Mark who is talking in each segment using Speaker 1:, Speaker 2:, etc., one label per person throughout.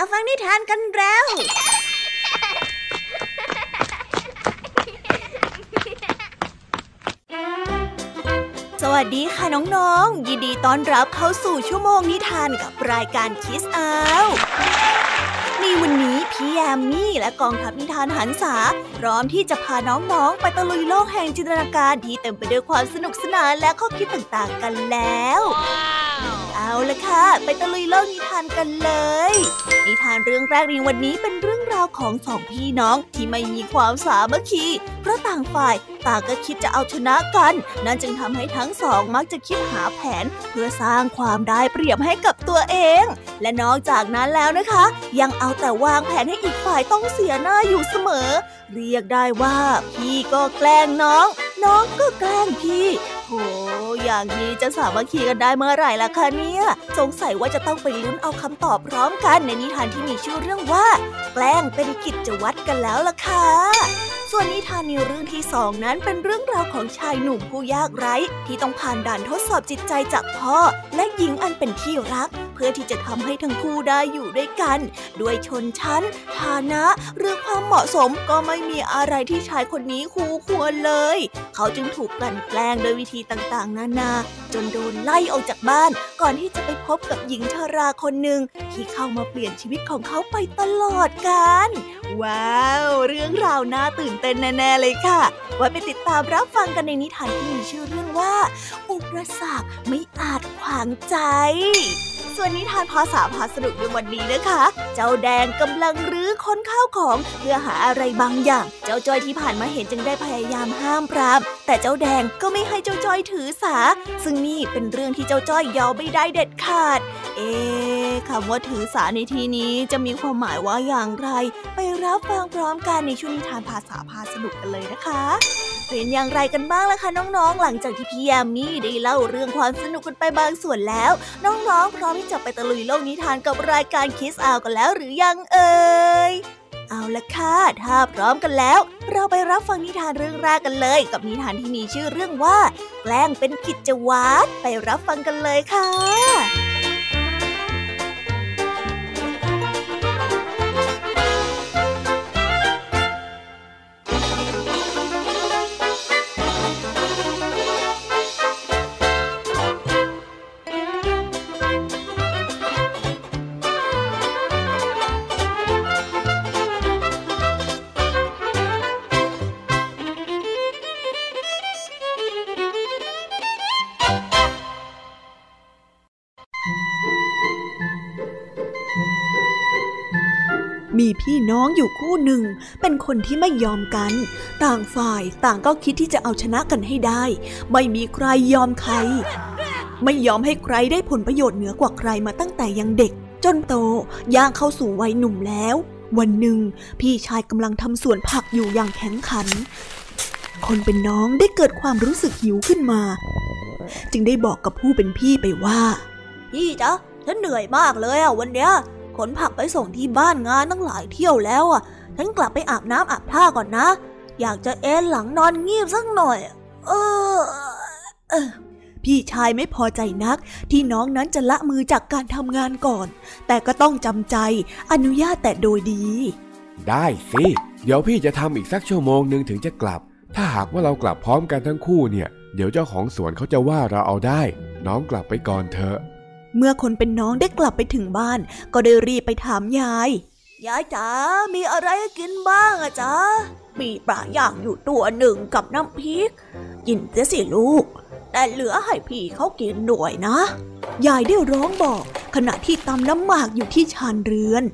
Speaker 1: มาฟังนิทานกันแล้ว สวัสดีค่ะน้องๆ ยินดีต้อนรับเข้าสู่ชั่วโมงนิทานกับรายการคิสอาวในวันนี้พี่แอมมี่และกองทัพนิทานหันษาพร้อมที่จะพาน้องๆ ไปตะลุยโลกแห่งจินตนาการที่เต็มไปด้วยความสนุกสนานและข้อคิดต่างๆกันแล้ว เอาละค่ะ ไปตะลุยโลกนิทานกันเลย นิทานเรื่องแรกในวันนี้เป็นเรื่องราวของสองพี่น้องที่ไม่มีความสามัคคี เพราะต่างฝ่ายต่างก็คิดจะเอาชนะกัน นั่นจึงทำให้ทั้งสองมักจะคิดหาแผน เพื่อสร้างความได้เปรียบให้กับตัวเอง และนอกจากนั้นแล้วนะคะ ยังเอาแต่วางแผนให้อีกฝ่ายต้องเสียหน้าอยู่เสมอ เรียกได้ว่า พี่ก็แกล้งน้อง น้องก็แกล้งพี่ โห อย่างนี้จะสามัคคีกันได้เมื่อไหร่ล่ะคะเนี่ย สงสัยว่าจะต้องไปลุ้นเอาคำตอบพร้อมกันในนิทานที่มีชื่อเรื่องว่า แกล้งเป็นกิจวัตรกันแล้วล่ะค่ะส่วนนิทานในเรื่องที่สองนั้นเป็นเรื่องราวของชายหนุ่มผู้ยากไร้ ที่ต้องผ่านด่านทดสอบจิตใจจากพ่อ และหญิงอันเป็นที่รัก พื่อที่จะทำให้ทั้งคู่ได้อยู่ด้วยกัน ด้วยชนชั้น ฐานะ หรือความเหมาะสมก็ไม่มีอะไรที่ชายคนนี้คู่ควรเลย เขาจึงถูกกลั่นแกล้งโดยวิธีต่างๆ นานา จนโดนไล่ออกจากบ้าน ก่อนที่จะไปพบกับหญิงชราคนหนึ่งที่เข้ามาเปลี่ยนชีวิตของเขาไปตลอดกาลว้าว เรื่องราวน่าตื่นเต้นแน่ๆเลยค่ะ ไว้ไปติดตามรับฟังกันในนิทานที่มีชื่อเรื่องว่า อุปสรรคไม่อาจขวางใจส่วนนิทานภาษาพาสนุกในวันนี้นะคะ เจ้าแดงกำลังรื้อค้นข้าวของเพื่อหาอะไรบางอย่าง เจ้าจ้อยที่ผ่านมาเห็นจึงได้พยายามห้ามปราม แต่เจ้าแดงก็ไม่ให้เจ้าจ้อยถือสา ซึ่งนี่เป็นเรื่องที่เจ้าจ้อยยอมไม่ได้เด็ดขาด เอ๊ะคำว่าถือสาในที่นี้จะมีความหมายว่าอย่างไร ไปรับฟังพร้อมกันในช่วงนิทานภาษาพาสนุกกันเลยนะคะ เป็นอย่างไรกันบ้างล่ะคะน้องๆ หลังจากที่พี่ยามีได้เล่าเรื่องความสนุกกันไปบางส่วนแล้ว น้องๆ พร้อมที่จะไปตะลุยโลกนิทานกับรายการคิสอาวกันแล้วหรือยังเอ่ยเอาละค่ะ ถ้าพร้อมกันแล้ว เราไปรับฟังนิทานเรื่องแรกกันเลย กับนิทานที่มีชื่อเรื่องว่า แกล้งเป็นกิจวัตรไปรับฟังกันเลยค่ะ
Speaker 2: น้องอยู่คู่หนึ่ง เป็นคนที่ไม่ยอมกัน ต่างฝ่ายต่างก็คิดที่จะเอาชนะกันให้ได้ ไม่มีใครยอมใคร ไม่ยอมให้ใครได้ผลประโยชน์เหนือกว่าใครมาตั้งแต่ยังเด็ก จนโตย่างเข้าสู่วัยหนุ่มแล้ว วันหนึ่ง พี่ชายกำลังทำสวนผักอยู่อย่างแข็งขัน คนเป็นน้องได้เกิดความรู้สึกหิวขึ้นมา จึงได้บอกกับผู้เป็นพี่ไปว่า
Speaker 1: พี่จ๊ะฉันเหนื่อยมากเลยอะวันเนี้ย ขนผักไปส่งที่บ้านงานตั้งหลายเที่ยวแล้วอะ ฉันกลับไปอาบน้ำอาบท่าก่อนนะ อยากจะเอนหลังนอนงีบสักหน่อย เออเออ
Speaker 2: พี่ชายไม่พอใจนัก ที่น้องนั้นจะละมือจากการทำงานก่อน แต่ก็ต้องจำใจอนุญาตแต่โดยดี
Speaker 3: ได้สิ เดี๋ยวพี่จะทำอีกสักชั่วโมงหนึ่งถึงจะกลับ ถ้าหากว่าเรากลับพร้อมกันทั้งคู่เนี่ย เดี๋ยวเจ้าของสวนเขาจะว่าเราเอาได้ น้องกลับไปก่อนเถอะ
Speaker 2: เมื่อคนเป็นน้องได้กลับไปถึงบ้าน ก็ได้รีบไปถามยาย
Speaker 1: ยายจ๋า มีอะไรกินบ้างอะจ๊ะ มีปลาย่างอยู่ตัวหนึ่งกับน้ำพริก กินเสียสิลูก แต่เหลือให้พี่เขากินหน่วยนะ
Speaker 2: ยายได้ร้องบอก ขณะที่ตำน้ำหมากอยู่ที่ชานเรือน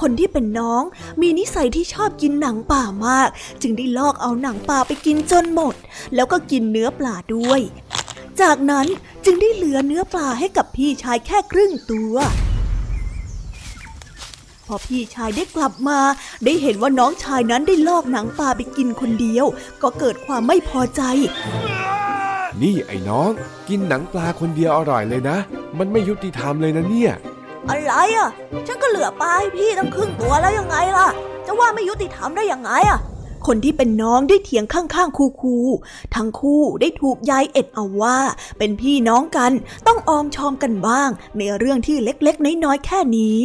Speaker 2: คนที่เป็นน้องมีนิสัยที่ชอบกินหนังป่ามาก จึงได้ลอกเอาหนังป่าไปกินจนหมด แล้วก็กินเนื้อปลาด้วย จากนั้นจึงได้เหลือเนื้อปลาให้กับพี่ชายแค่ครึ่งตัว พอพี่ชายได้กลับมา ได้เห็นว่าน้องชายนั้นได้ลอกหนังปลาไปกินคนเดียว ก็เกิดความไม่พอใจ
Speaker 3: นี่ไอ้น้อง กินหนังปลาคนเดียวอร่อยเลยนะ มันไม่ยุติธรรมเลยนะเนี่ย
Speaker 1: อะไรอะ ฉันก็เหลือปลาให้พี่ตั้งครึ่งตัวแล้วยังไงล่ะ จะว่าไม่ยุติธรรมได้ยังไงอะ
Speaker 2: คนที่เป็นน้องได้เถียงข้างๆคูๆทั้งคู่ได้ถูกยายเอ็ดเอาว่า เป็นพี่น้องกันต้องออมชอมกันบ้าง ในเรื่องที่เล็กๆ น้อยๆแค่นี้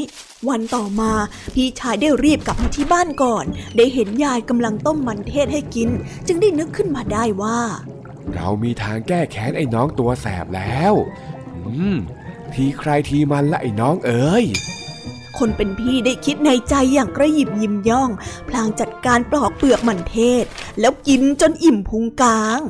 Speaker 2: วันต่อมาพี่ชายได้รีบกลับมาที่บ้านก่อน ได้เห็นยายกำลังต้มมันเทศให้กิน จึงได้นึกขึ้นมาได้ว่า
Speaker 3: เรามีทางแก้แค้นไอ้น้องตัวแสบแล้ว อืมทีใครทีมันละไอ้น้องเอ๋ย
Speaker 2: คนเป็นพี่ได้คิดในใจอย่างกระยิบยิ้มย่อง พลางจัดการปลอกเปลือกมันเทศ แล้วกินจนอิ่มพุงกลาง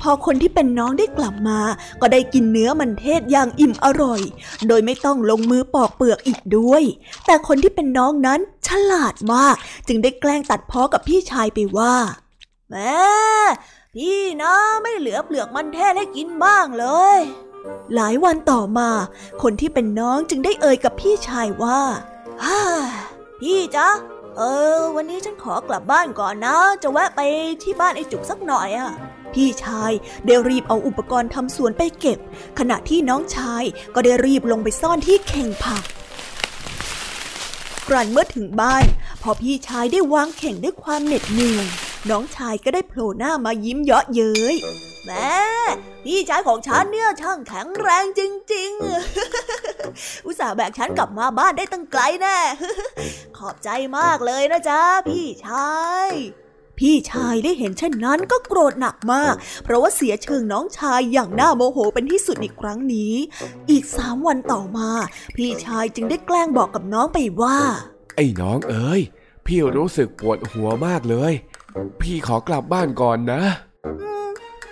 Speaker 2: พอคนที่เป็นน้องได้กลับมา ก็ได้กินเนื้อมันเทศอย่างอิ่มอร่อย โดยไม่ต้องลงมือปอกเปลือกอีกด้วย แต่คนที่เป็นน้องนั้นฉลาดมาก จึงได้แกล้งตัดพ้อกับพี่ชายไปว่า
Speaker 1: แม่พี่นะไม่เหลือเปลือกมันเทศให้กินบ้างเลย
Speaker 2: หลายวันต่อมา คนที่เป็นน้องจึงได้เอ่ยกับพี่ชายว่า
Speaker 1: ฮ่าพี่จ๊ะ เออ วันนี้ฉันขอกลับบ้านก่อนนะ จะแวะไปที่บ้านไอ้จุกสักหน่อยอะ
Speaker 2: พี่ชายได้รีบเอาอุปกรณ์ทำสวนไปเก็บ ขณะที่น้องชายก็ได้รีบลงไปซ่อนที่เข่งผัก กรันเมื่อถึงบ้าน พอพี่ชายได้วางเข่งด้วยความเหน็ดเหนื่อยน้องชายก็ได้โผล่หน้ามายิ้มเยาะเย้ย
Speaker 1: แม่ พี่ชายของฉันเนี่ยช่างแข็งแรงจริง ๆ อุตส่าห์แบกฉันกลับมาบ้านได้ตั้งไกลแน่ ขอบใจมากเลยนะจ๊ะพี่ชาย
Speaker 2: พี่ชายได้เห็นเช่นนั้นก็โกรธหนักมาก เพราะว่าเสียเชิงน้องชายอย่างน่าโมโหเป็นที่สุดอีกครั้งนี้ อีกสามวันต่อมา พี่ชายจึงได้แกล้งบอกกับน้องไปว่า
Speaker 3: ไอ้น้องเอ๋ยพี่รู้สึกปวดหัวมากเลย พี่ขอกลับบ้านก่อนนะ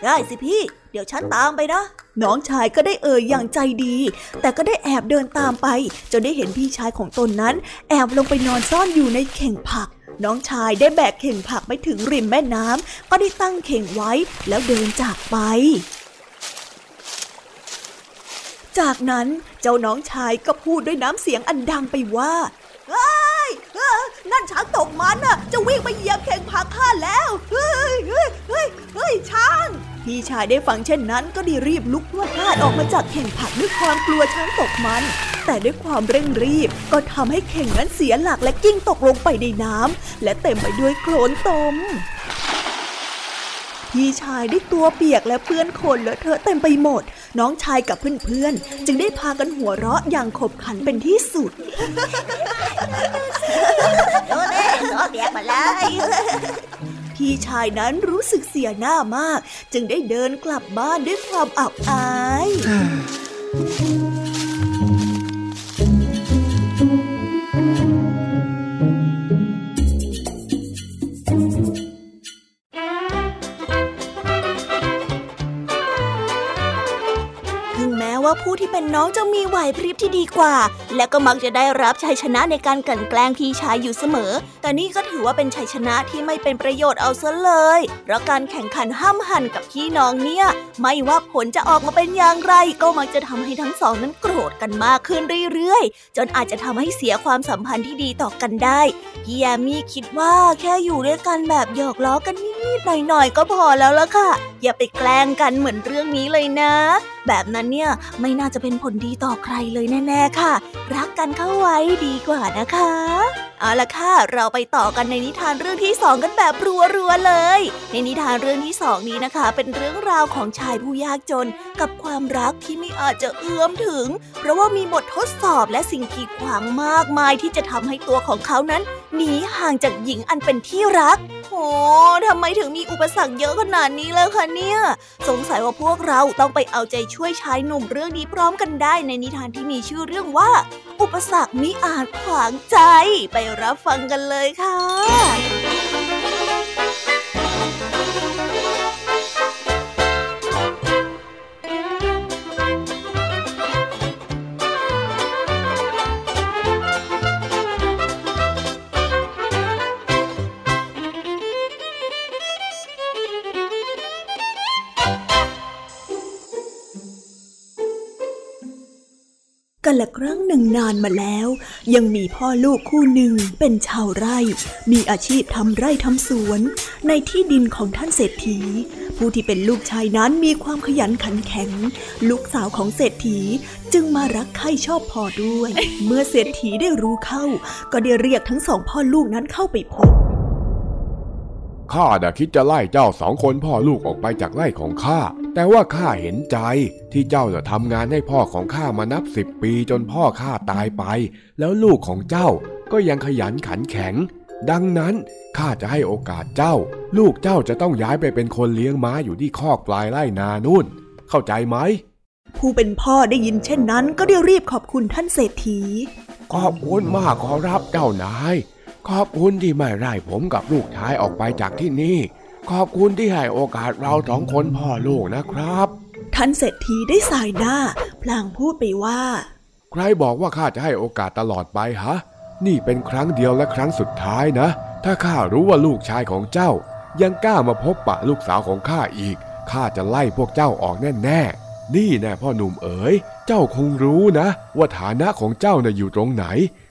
Speaker 1: ได้สิพี่ เดี๋ยวฉันตามไปนะ
Speaker 2: น้องชายก็ได้เอ่ยอย่างใจดี แต่ก็ได้แอบเดินตามไป จนได้เห็นพี่ชายของตนนั้น แอบลงไปนอนซ่อนอยู่ในเข่งผัก น้องชายได้แบกเข่งผักไปถึงริมแม่น้ำก็ได้ตั้งเข่งไว้แล้วเดินจากไปจากนั้นเจ้าน้องชายก็พูดด้วยน้ำเสียงอันดังไปว่า
Speaker 1: เฮ้ยนั่นช้างตกมันน่ะ จะวิ่งไปเหยียบเข่งผักข้าแล้ว เฮ้ยเฮ้ยเฮ้ยเฮ้ยช้าง
Speaker 2: พี่ชายได้ฟังเช่นนั้นก็ด้รีบลุกพรวดพลาดออกมาจากเข่งผักด้วยความกลัวช้างตกมัน แต่ด้วยความเร่งรีบก็ทำให้เข่งนั้นเสียหลักและกิ้งตกลงไปในน้ำและเต็มไปด้วยโคลนตมพี่ชายได้ตัวเปียกและเปื้อนคนเลอะเทอะเต็มไปหมด น้องชายกับเพื่อนๆ จึงได้พากันหัวเราะอย่างขบขันเป็นที่สุด
Speaker 1: โดนเลยเปียกมาเลย
Speaker 2: พี่ชายนั้นรู้สึกเสียหน้ามาก จึงได้เดินกลับบ้านด้วยความอับอาย
Speaker 1: ว่าผู้ที่เป็นน้องจะมีไหวพริบที่ดีกว่า และก็มักจะได้รับชัยชนะในการกลั่นแกล้งพี่ชายอยู่เสมอ แต่นี่ก็ถือว่าเป็นชัยชนะที่ไม่เป็นประโยชน์เอาซะเลย เพราะการแข่งขันห้ามหันกับพี่น้องเนี่ย ไม่ว่าผลจะออกมาเป็นอย่างไร ก็มักจะทำให้ทั้งสองนั้นโกรธกันมากขึ้นเรื่อยๆ จนอาจจะทำให้เสียความสัมพันธ์ที่ดีต่อกันได้ พี่แยมมี่คิดว่าแค่อยู่ด้วยกันแบบหยอกล้อกันนิดๆหน่อยๆก็พอแล้วละค่ะ อย่าไปแกล้งกันเหมือนเรื่องนี้เลยนะ แบบนั้นเนี่ยไม่น่าจะเป็นผลดีต่อใครเลยแน่ๆค่ะ รักกันเข้าไว้ดีกว่านะคะ เอาละค่ะ เราไปต่อกันในนิทานเรื่องที่สองกันแบบรัวๆเลย ในนิทานเรื่องที่สองนี้นะคะ เป็นเรื่องราวของชายผู้ยากจน กับความรักที่ไม่อาจจะเอื้อมถึง เพราะว่ามีบททดสอบและสิ่งกีดขวางมากมายที่จะทำให้ตัวของเขานั้นหนีห่างจากหญิงอันเป็นที่รักโอ้ทำไมถึงมีอุปสรรคเยอะขนาดนี้เลยคะเนี่ย สงสัยว่าพวกเราต้องไปเอาใจชช่วยชายหนุ่มเรื่องนี้พร้อมกันได้ในนิทานที่มีชื่อเรื่องว่า อุปสรรคมิอาจขวางใจ ไปรับฟังกันเลยค่ะ
Speaker 2: กันละครั้งหนึ่งนานมาแล้ว ยังมีพ่อลูกคู่หนึ่งเป็นชาวไร่ มีอาชีพทำไร่ทำสวน ในที่ดินของท่านเศรษฐี ผู้ที่เป็นลูกชายนั้นมีความขยันขันแข็ง ลูกสาวของเศรษฐีจึงมารักใคร่ชอบพอด้วย เมื่อเศรษฐีได้รู้เข้า ก็ได้เรียกทั้งสองพ่อลูกนั้นเข้าไปพบ
Speaker 3: ข้าดคิดจะไล่เจ้าสองคนพ่อลูกออกไปจากไร่ของข้า แต่ว่าข้าเห็นใจที่เจ้าจะทำงานให้พ่อของข้ามานับสิบปีจนพ่อข้าตายไป แล้วลูกของเจ้าก็ยังขยันขันแข็ง ดังนั้นข้าจะให้โอกาสเจ้า ลูกเจ้าจะต้องย้ายไปเป็นคนเลี้ยงม้าอยู่ที่คอกปลายไร่นานู่น เข้าใจไหม
Speaker 2: ผู้เป็นพ่อได้ยินเช่นนั้น ก็ได้รีบขอบคุณท่านเศรษฐี
Speaker 3: ขอบคุณมากขอรับเจ้านาย ขอบคุณที่ไม่ไล่ผมกับลูกชายออกไปจากที่นี่ ขอบคุณที่ให้โอกาสเราสองคนพ่อลูกนะครับ
Speaker 2: ท่านเศรษฐีได้สายหน้า พลางพูดไปว่า
Speaker 3: ใครบอกว่าข้าจะให้โอกาสตลอดไปฮะ นี่เป็นครั้งเดียวและครั้งสุดท้ายนะ ถ้าข้ารู้ว่าลูกชายของเจ้า ยังกล้ามาพบปะลูกสาวของข้าอีก ข้าจะไล่พวกเจ้าออกแน่ๆนี่แน่พ่อหนุ่มเอ๋ย เจ้าคงรู้นะ ว่าฐานะของเจ้าน่ะอยู่ตรงไหน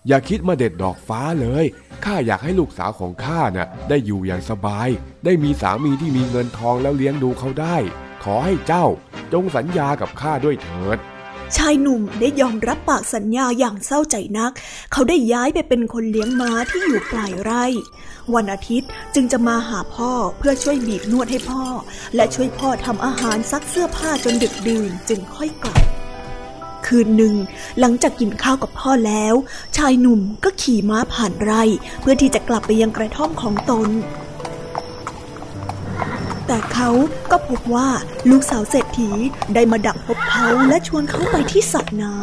Speaker 3: อย่าคิดมาเด็ดดอกฟ้าเลย ข้าอยากให้ลูกสาวของข้าน่ะได้อยู่อย่างสบาย ได้มีสามีที่มีเงินทองแล้วเลี้ยงดูเขาได้ ขอให้เจ้า จงสัญญากับข้าด้วยเถิด
Speaker 2: ชายหนุ่มได้ยอมรับปากสัญญาอย่างเศร้าใจนัก เขาได้ย้ายไปเป็นคนเลี้ยงม้าที่อยู่ปลายไร่ วันอาทิตย์จึงจะมาหาพ่อเพื่อช่วยบีบนวดให้พ่อ และช่วยพ่อทำอาหารซักเสื้อผ้าจนดึกดื่นจึงค่อยกลับ คืนหนึ่ง หลังจากกินข้าวกับพ่อแล้ว ชายหนุ่มก็ขี่ม้าผ่านไร่ เพื่อที่จะกลับไปยังกระท่อมของตน แต่เขาก็พบว่าลูกสาวเศรษฐีได้มาดักพบเขาและชวนเขาไปที่สระน้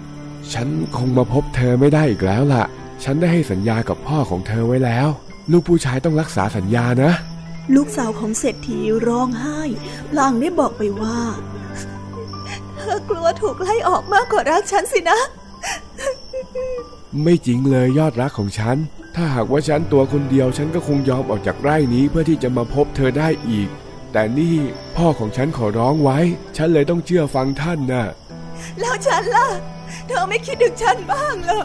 Speaker 2: ำ
Speaker 3: ฉันคงมาพบเธอไม่ได้อีกแล้วล่ะ ฉันได้ให้สัญญากับพ่อของเธอไว้แล้ว ลูกผู้ชายต้องรักษาสัญญานะ
Speaker 2: ลูกสาวของเศรษฐีร้องไห้ พลางได้บอกไปว่าเธอกลัวถูกไล่ออกมากกว่ารักฉันสินะ
Speaker 3: ไม่จริงเลยยอดรักของฉัน ถ้าหากว่าฉันตัวคนเดียวฉันก็คงยอมออกจากไร่นี้เพื่อที่จะมาพบเธอได้อีก แต่นี่พ่อของฉันขอร้องไว้ ฉันเลยต้องเชื่อฟังท่านน่ะ
Speaker 2: แล้วฉันล่ะ เธอไม่คิดถึงฉันบ้างเหรอ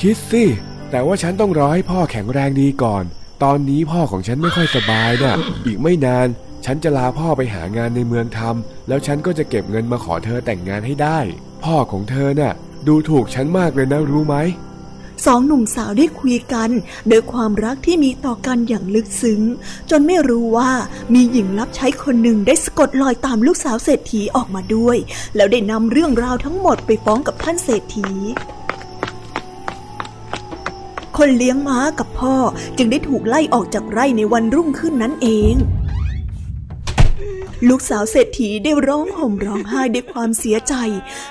Speaker 3: คิดสิ แต่ว่าฉันต้องรอให้พ่อแข็งแรงดีก่อน ตอนนี้พ่อของฉันไม่ค่อยสบายน่ะ อีกไม่นาน ฉันจะลาพ่อไปหางานในเมืองทำแล้วฉันก็จะเก็บเงินมาขอเธอแต่งงานให้ได้ พ่อของเธอน่ะ ดูถูกฉันมากเลยนะรู้ไหม
Speaker 2: สองหนุ่มสาวได้คุยกันด้วยความรักที่มีต่อกันอย่างลึกซึ้ง จนไม่รู้ว่ามีหญิงรับใช้คนหนึ่งได้สะกดรอยตามลูกสาวเศรษฐีออกมาด้วย แล้วได้นำเรื่องราวทั้งหมดไปฟ้องกับท่านเศรษฐีคนเลี้ยงม้ากับพ่อจึงได้ถูกไล่ออกจากไร่ในวันรุ่งขึ้นนั่นเอง ลูกสาวเศรษฐีได้ร้องห่มร้องไห้ด้วยความเสียใจ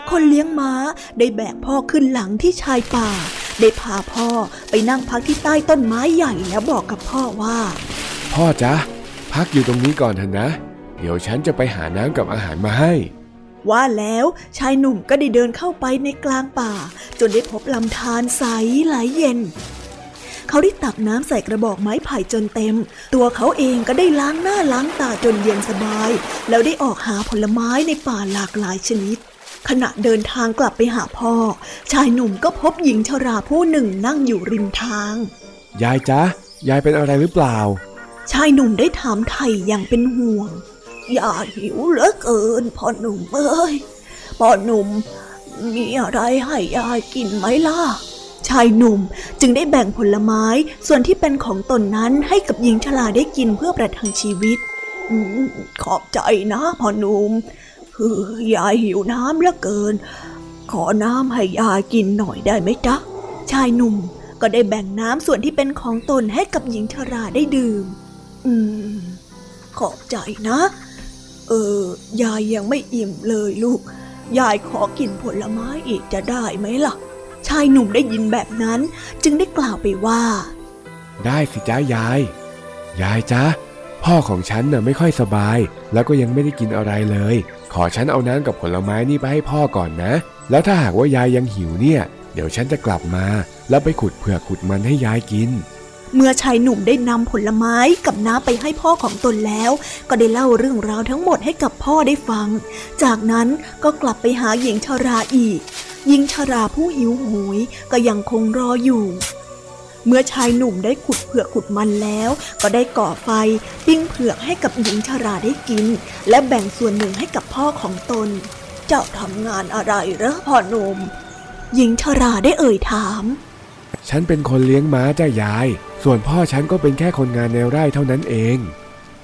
Speaker 2: คนเลี้ยงม้าได้แบกพ่อขึ้นหลังที่ชายป่า ได้พาพ่อไปนั่งพักที่ใต้ต้นไม้ใหญ่แล้วบอกกับพ่อว่า
Speaker 3: พ่อจ๊ะ พักอยู่ตรงนี้ก่อนเถอะนะ เดี๋ยวฉันจะไปหาน้ำกับอาหารมาให้
Speaker 2: ว่าแล้วชายหนุ่มก็ได้เดินเข้าไปในกลางป่า จนได้พบลำธารใสไหลเย็น เขาได้ตักน้ำใส่กระบอกไม้ไผ่จนเต็ม ตัวเขาเองก็ได้ล้างหน้าล้างตาจนเย็นสบาย แล้วได้ออกหาผลไม้ในป่าหลากหลายชนิด ขณะเดินทางกลับไปหาพ่อ ชายหนุ่มก็พบหญิงชราผู้หนึ่งนั่งอยู่ริมทาง
Speaker 3: ยายจ๊ะ ยายเป็นอะไรหรือเปล่า
Speaker 2: ชายหนุ่มได้ถามไถ่อย่างเป็นห่วงอย่าหิวเหลือเกินพ่อหนุ่มเอ้ยพ่อหนุ่มมีอะไรให้ยายกินไหมล่ะ ชายหนุ่มจึงได้แบ่งผลไม้ส่วนที่เป็นของตนนั้นให้กับหญิงชราได้กินเพื่อประทังชีวิตขอบใจนะพ่อหนุ่มคือยายหิวน้ำเหลือเกิน ขอน้ำให้ยายกินหน่อยได้ไหมจ๊ะ ชายหนุ่มก็ได้แบ่งน้ำส่วนที่เป็นของตนให้กับหญิงชราได้ดื่ม อืม ขอบใจนะ เออ ยายยังไม่อิ่มเลยลูก ยายขอกินผลไม้อีกจะได้ไหมล่ะ ชายหนุ่มได้ยินแบบนั้นจึงได้กล่าวไปว่า
Speaker 3: ได้สิจ้ายาย ยายจ๊ะพ่อของฉันน่ะไม่ค่อยสบาย แล้วก็ยังไม่ได้กินอะไรเลย ขอฉันเอาน้ำกับผลไม้นี่ไปให้พ่อก่อนนะ แล้วถ้าหากว่ายายยังหิวเนี่ย เดี๋ยวฉันจะกลับมา แล้วไปขุดเผือกขุดมันให้ยายกิน
Speaker 2: เมื่อชายหนุ่มได้นำผลไม้กับน้ำไปให้พ่อของตนแล้ว ก็ได้เล่าเรื่องราวทั้งหมดให้กับพ่อได้ฟัง จากนั้นก็กลับไปหาหญิงชราอีก หญิงชราผู้หิวโหยก็ยังคงรออยู่ เมื่อชายหนุ่มได้ขุดเผือกขุดมันแล้ว ก็ได้ก่อไฟปิ้งเผือกให้กับหญิงชราได้กิน และแบ่งส่วนหนึ่งให้กับพ่อของตน เจ้าทำงานอะไรเหรอพ่อหนุ่มหญิงชราได้เอ่ยถาม
Speaker 3: ฉันเป็นคนเลี้ยงม้าจ้ายาย ส่วนพ่อฉันก็เป็นแค่คนงานในไร่เท่านั้นเอง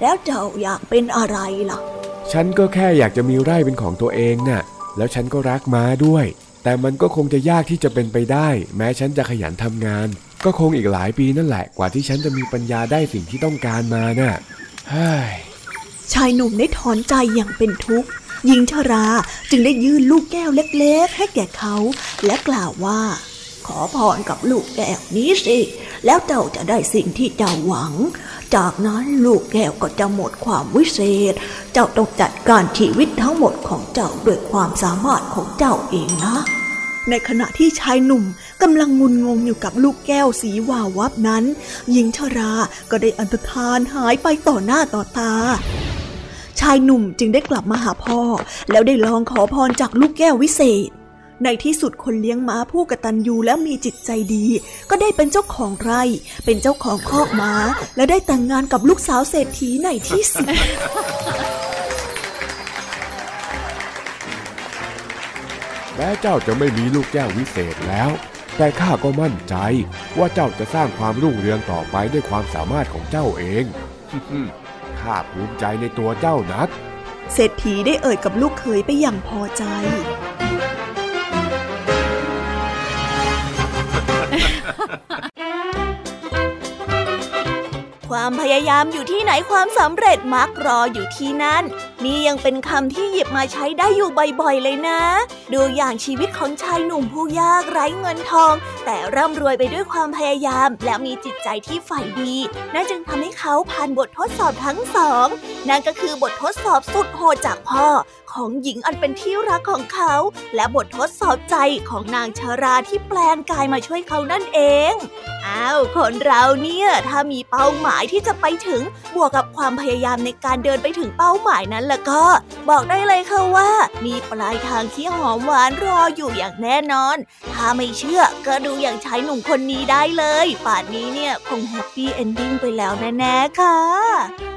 Speaker 2: แล้วเจ้าอยากเป็นอะไรล่ะ
Speaker 3: ฉันก็แค่อยากจะมีไร่เป็นของตัวเองน่ะ แล้วฉันก็รักม้าด้วย แต่มันก็คงจะยากที่จะเป็นไปได้ แม้ฉันจะขยันทำงาน ก็คงอีกหลายปีนั่นแหละกว่าที่ฉันจะมีปัญญาได้สิ่งที่ต้องการมาน่ะเฮ้ย
Speaker 2: ชายหนุ่มได้ถอนใจอย่างเป็นทุกข์หญิงชราจึงได้ยื่นลูกแก้วเล็กๆ ให้แก่เขา และกล่าวว่า ขอพรกับลูกแก้วนี้สิ แล้วเจ้าจะได้สิ่งที่เจ้าหวัง จากนั้นลูกแก้วก็จะหมดความวิเศษ เจ้าต้องจัดการชีวิตทั้งหมดของเจ้าด้วยความสามารถของเจ้าเองนะ ในขณะที่ชายหนุ่มกำลังงุนงงอยู่กับลูกแก้วสีวาววับนั้น หญิงชราก็ได้อันตรธานหายไปต่อหน้าต่อตาชายหนุ่มจึงได้กลับมาหาพ่อ แล้วได้ลองขอพรจากลูกแก้ววิเศษ ในที่สุดคนเลี้ยงม้าผู้กตัญญูและมีจิตใจดี ก็ได้เป็นเจ้าของไร่ เป็นเจ้าของคอกม้า และได้แต่งงานกับลูกสาวเศรษฐีในที่สุด
Speaker 3: แม้เจ้าจะไม่มีลูกแก้ววิเศษแล้ว แต่ข้าก็มั่นใจว่าเจ้าจะสร้างความรุ่งเรืองต่อไปด้วยความสามารถของเจ้าเองข้าภูมิใจในตัวเจ้านัก
Speaker 2: เศรษฐีได้เอ่ยกับลูกเขยไปอย่างพอใจ
Speaker 1: ความพยายามอยู่ที่ไหนความสำเร็จมักรออยู่ที่นั่น นี่ยังเป็นคำที่หยิบมาใช้ได้อยู่บ่อยๆเลยนะ ดูอย่างชีวิตของชายหนุ่มผู้ยากไร้เงินทอง แต่ร่ำรวยไปด้วยความพยายามและมีจิตใจที่ใฝ่ดี นั่นจึงทำให้เขาผ่านบททดสอบทั้งสอง นั่นก็คือบททดสอบสุดโหดจากพ่อ ของหญิงอันเป็นที่รักของเขา และบททดสอบใจของนางชาราที่แปลงกายมาช่วยเขานั่นเอง อ้าว คนเราเนี่ย ถ้ามีเป้าหมายที่จะไปถึง บวกกับความพยายามในการเดินไปถึงเป้าหมายนั้นแล้วก็ บอกได้เลยค่ะว่า มีปลายทางที่หอมหวานรออยู่อย่างแน่นอน ถ้าไม่เชื่อก็ดูอย่างชายหนุ่มคนนี้ได้เลย ป่านนี้เนี่ยคง happy ending ไปแล้วแน่ๆค่ะ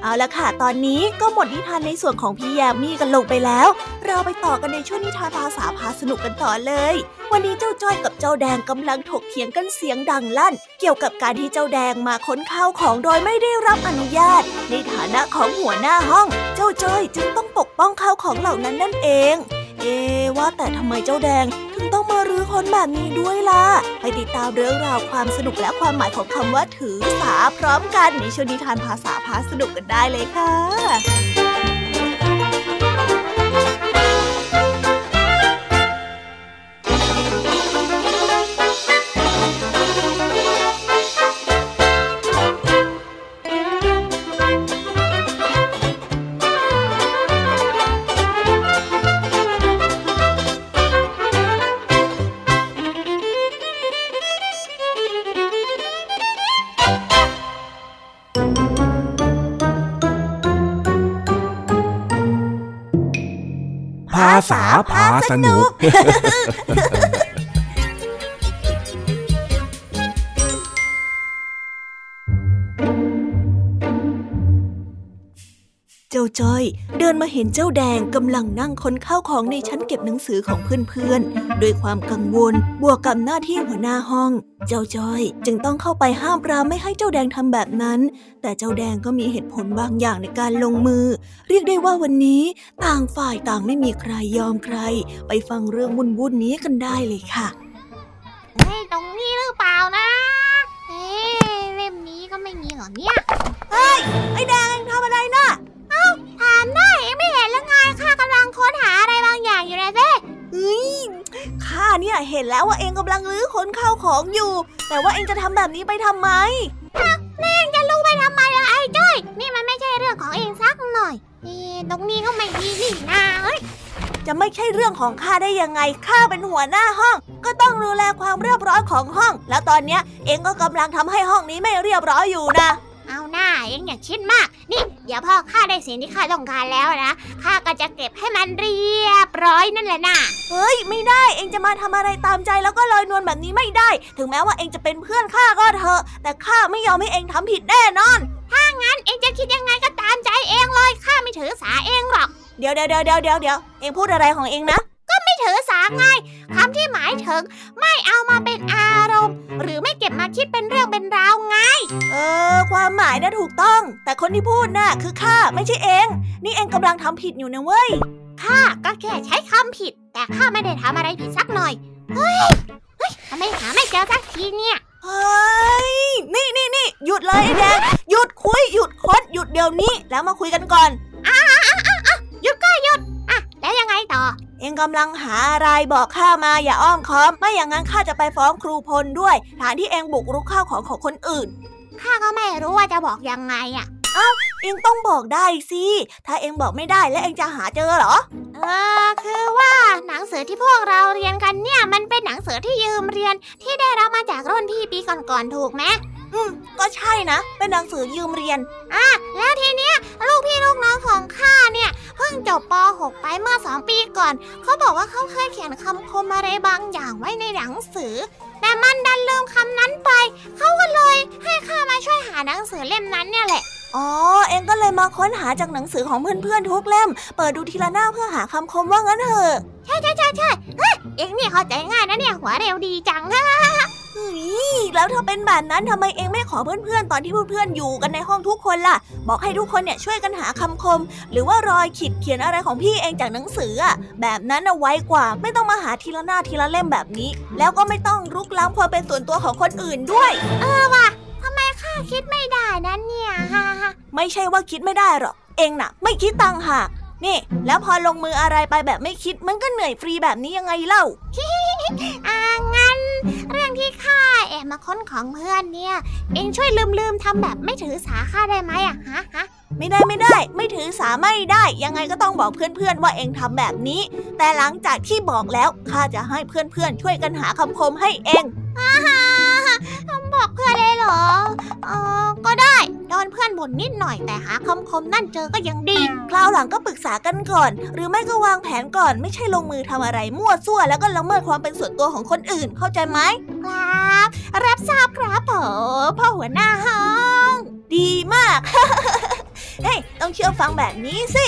Speaker 1: เอาละค่ะ ตอนนี้ก็หมดนิทานในส่วนของพี่แยมมี่กันลงไปแล้วเราไปต่อกันในช่วงนิทานภาษาพาสนุกกันต่อเลย วันนี้เจ้าจ้อยกับเจ้าแดงกำลังถกเถียงกันเสียงดังลั่น เกี่ยวกับการที่เจ้าแดงมาค้นข้าวของโดยไม่ได้รับอนุญาต ในฐานะของหัวหน้าห้อง เจ้าจ้อยจึงต้องปกป้องข้าวของเหล่านั้นนั่นเอง เอว่าแต่ทำไมเจ้าแดงถึงต้องมารื้อค้นแบบนี้ด้วยล่ะ ไปติดตามเรื่องราวความสนุกและความหมายของคำว่าถือสาพร้อมกันในช่วงนิทานภาษาพาสนุกกันได้เลยค่ะา
Speaker 3: พา
Speaker 1: ห็นเจ้าแดงกำลังนั่งค้นข้าวของในชั้นเก็บหนังสือของเพื่อนๆด้วยความกังวลบวกกับหน้าที่หัวหน้าห้อง เจ้าจอยจึงต้องเข้าไปห้ามปรามไม่ให้เจ้าแดงทำแบบนั้น แต่เจ้าแดงก็มีเหตุผลบางอย่างในการลงมือ เรียกได้ว่าวันนี้ต่างฝ่ายต่างไม่มีใครยอมใคร ไปฟังเรื่องวุ่นๆนี้กันได้เลยค่ะ
Speaker 4: เนี่ยเห็นแล้ว
Speaker 1: ว่าเองกำลังรื้อค้นข้าวของอยู่ แต่ว่าเองจะทำแบบนี้ไปทำไม
Speaker 4: นี่เองจะรู้ไปทำไมล่ะไอ้จ้อย นี่มันไม่ใช่เรื่องของเองสักหน่อยเอ๊ะตรงนี้ก็ไม่ดีนี่นาเอ้ย
Speaker 1: จะไม่ใช่เรื่องของข้าได้ยังไง ข้าเป็นหัวหน้าห้อง ก็ต้องดูแลความเรียบร้อยของห้อง แล้วตอนเนี้ยเองก็กำลังทำให้ห้องนี้ไม่เรียบร้อยอยู่นะ
Speaker 4: เอาหน้าเองอย่าคิดมาก นี่เดี๋ยวพ่อข้าได้สิ่งที่ข้าต้องการแล้วนะข้าก็จะเก็บให้มันเรียบร้อยนั่นแหละน่ะ
Speaker 1: เฮ้ยไม่ได้เองจะมาทำอะไรตามใจแล้วก็ลอยนวลแบบนี้ไม่ได้ ถึงแม้ว่าเองจะเป็นเพื่อนข้าก็เถอะ แต่ข้าไม่ยอมให้เองทำผิดแน่นอน
Speaker 4: งั้นเองจะคิดยังไงก็ตามใจเองเลยข้าไม่ถือสาเองหรอก
Speaker 1: เดี๋ยวเดี๋ยวเดี๋ยวเดี๋ยวเดี๋ยวเดี๋ยวเองพูดอะไรของเองนะ
Speaker 4: ไม่ ถือสาไงคำที่หมายถึง ไม่เอามาเป็นอารมณ์ หรือไม่เก็บมาคิดเป็นเรื่องเป็นราวไง
Speaker 1: เอออความหมายน่ะถูกต้อง แต่คนที่พูดน่ะคือข้าไม่ใช่เอง นี่เองกำลังทำผิดอยู่นะเว้ย
Speaker 4: ข้าก็แค่ใช้คำผิด แต่ข้าไม่ได้ทำอะไรผิดสักหน่อยเฮ้ยเฮ้ยทำไมหาไม่เจอสักทีเนี่ย
Speaker 1: เฮ้ยนี่นี่นี่หยุดเลยไอ้แดงหยุดคุยหยุดค้นหยุดเดี๋ยวนี้แล้วมาคุยกันก่อน
Speaker 4: หยุดก็หยุดอะแล้วยังไงต่อ
Speaker 1: เองกำลังหาอะไรบอกข้ามาอย่าอ้อมค้อม ไม่อย่างนั้นข้าจะไปฟ้องครูพลด้วยฐานที่เองบุกรุกข้าวของของคนอื่น
Speaker 4: ข้าก็ไม่รู้ว่าจะบอกยังไงอะ
Speaker 1: เองต้องบอกได้สิ ถ้าเองบอกไม่ได้แล้วเองจะหาเจอเหรอ
Speaker 4: เออคือว่าหนังสือที่พวกเราเรียนกันเนี่ย มันเป็นหนังสือที่ยืมเรียนที่ได้รับมาจากรุ่นพี่ปีก่อนๆถูกไหม
Speaker 1: อืมก็ใช่นะ เป็นหนังสือยืมเรียน
Speaker 4: อะ แล้วทีเนี้ย ลูกพี่ลูกน้องของข้าเนี่ย เพิ่งจบป .6 ไปเมื่อสองปีก่อน เขาบอกว่าเขาเคยเขียนคำคมอะไรบางอย่างไว้ในหนังสือ แต่มันดันลืมคำนั้นไป เขาก็เลยให้ข้ามาช่วยหาหนังสือเล่มนั้นเนี่ยแหละ
Speaker 1: อ๋อ เองก็เลยมาค้นหาจากหนังสือของเพื่อนๆทุกเล่ม เปิดดูทีละหน้าเพื่อหาคำคมว่างั้นเถอะ
Speaker 4: ใช่ใช่ใช่ใช่เฮ้ยเอ็งเนี่ยเข้าใจง่ายนะเนี่ยหัวเร็วดีจังฮะ
Speaker 1: เฮ้ยแล้วถ้าเป็นแบบนั้นทำไมเองไม่ขอเพื่อนๆ ตอนที่เพื่อนๆ อยู่กันในห้องทุกคนล่ะ บอกให้ทุกคนเนี่ยช่วยกันหาคำคม หรือว่ารอยขีดเขียนอะไรของพี่เองจากหนังสืออะแบบนั้นเอาไว้กว่า ไม่ต้องมาหาทีละหน้าทีละเล่มแบบนี้ แล้วก็ไม่ต้องรุกล้ำความเป็นส่วนตัวของคนอื่นด้วย
Speaker 4: ข้าคิดไม่ได้นะเนี่ยฮะฮะ
Speaker 1: ไม่ใช่ว่าคิดไม่ได้หรอกเองน่ะ ไม่คิดตังหาก นี่ แล้วพอลงมืออะไรไปแบบไม่คิด มันก็เหนื่อยฟรีแบบนี้ยังไงเล่า
Speaker 4: อ่างั้น เรื่องที่ข้าแอบมาค้นของเพื่อนเนี่ย เอ็งช่วยลืมลืมๆทำแบบไม่ถือสาข้าได้ไหมอะฮะฮะ
Speaker 1: ไม่ได้ไม่ได้ ไม่ถือสาไม่ได้ ยังไงก็ต้องบอกเพื่อนๆว่าเองทำแบบนี้ แต่หลังจากที่บอกแล้วข้าจะให้เพื่อนๆช่วยกันหาคำคมให้เอง
Speaker 4: ฮ่า บอกเพื่อนเลยเหรอเออก็ได้โดนเพื่อนบ่นนิดหน่อยแต่หาคำคมนั่นเจอก็ยังดี
Speaker 1: คราวหลังก็ปรึกษากันก่อน หรือไม่ก็วางแผนก่อน ไม่ใช่ลงมือทำอะไรมั่วซั่ว แล้วก็ละเมิดความเป็นส่วนตัวของคนอื่น เข้าใจไหม
Speaker 4: ครับ รับทราบครับผมพ่อหัวหน้าห้อง
Speaker 1: ดีมาก เฮ้ยต้องเชื่อฟังแบบนี้สิ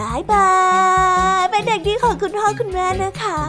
Speaker 1: บายบาย เป็นเด็กดีของคุณพ่อคุณแม่นะคะ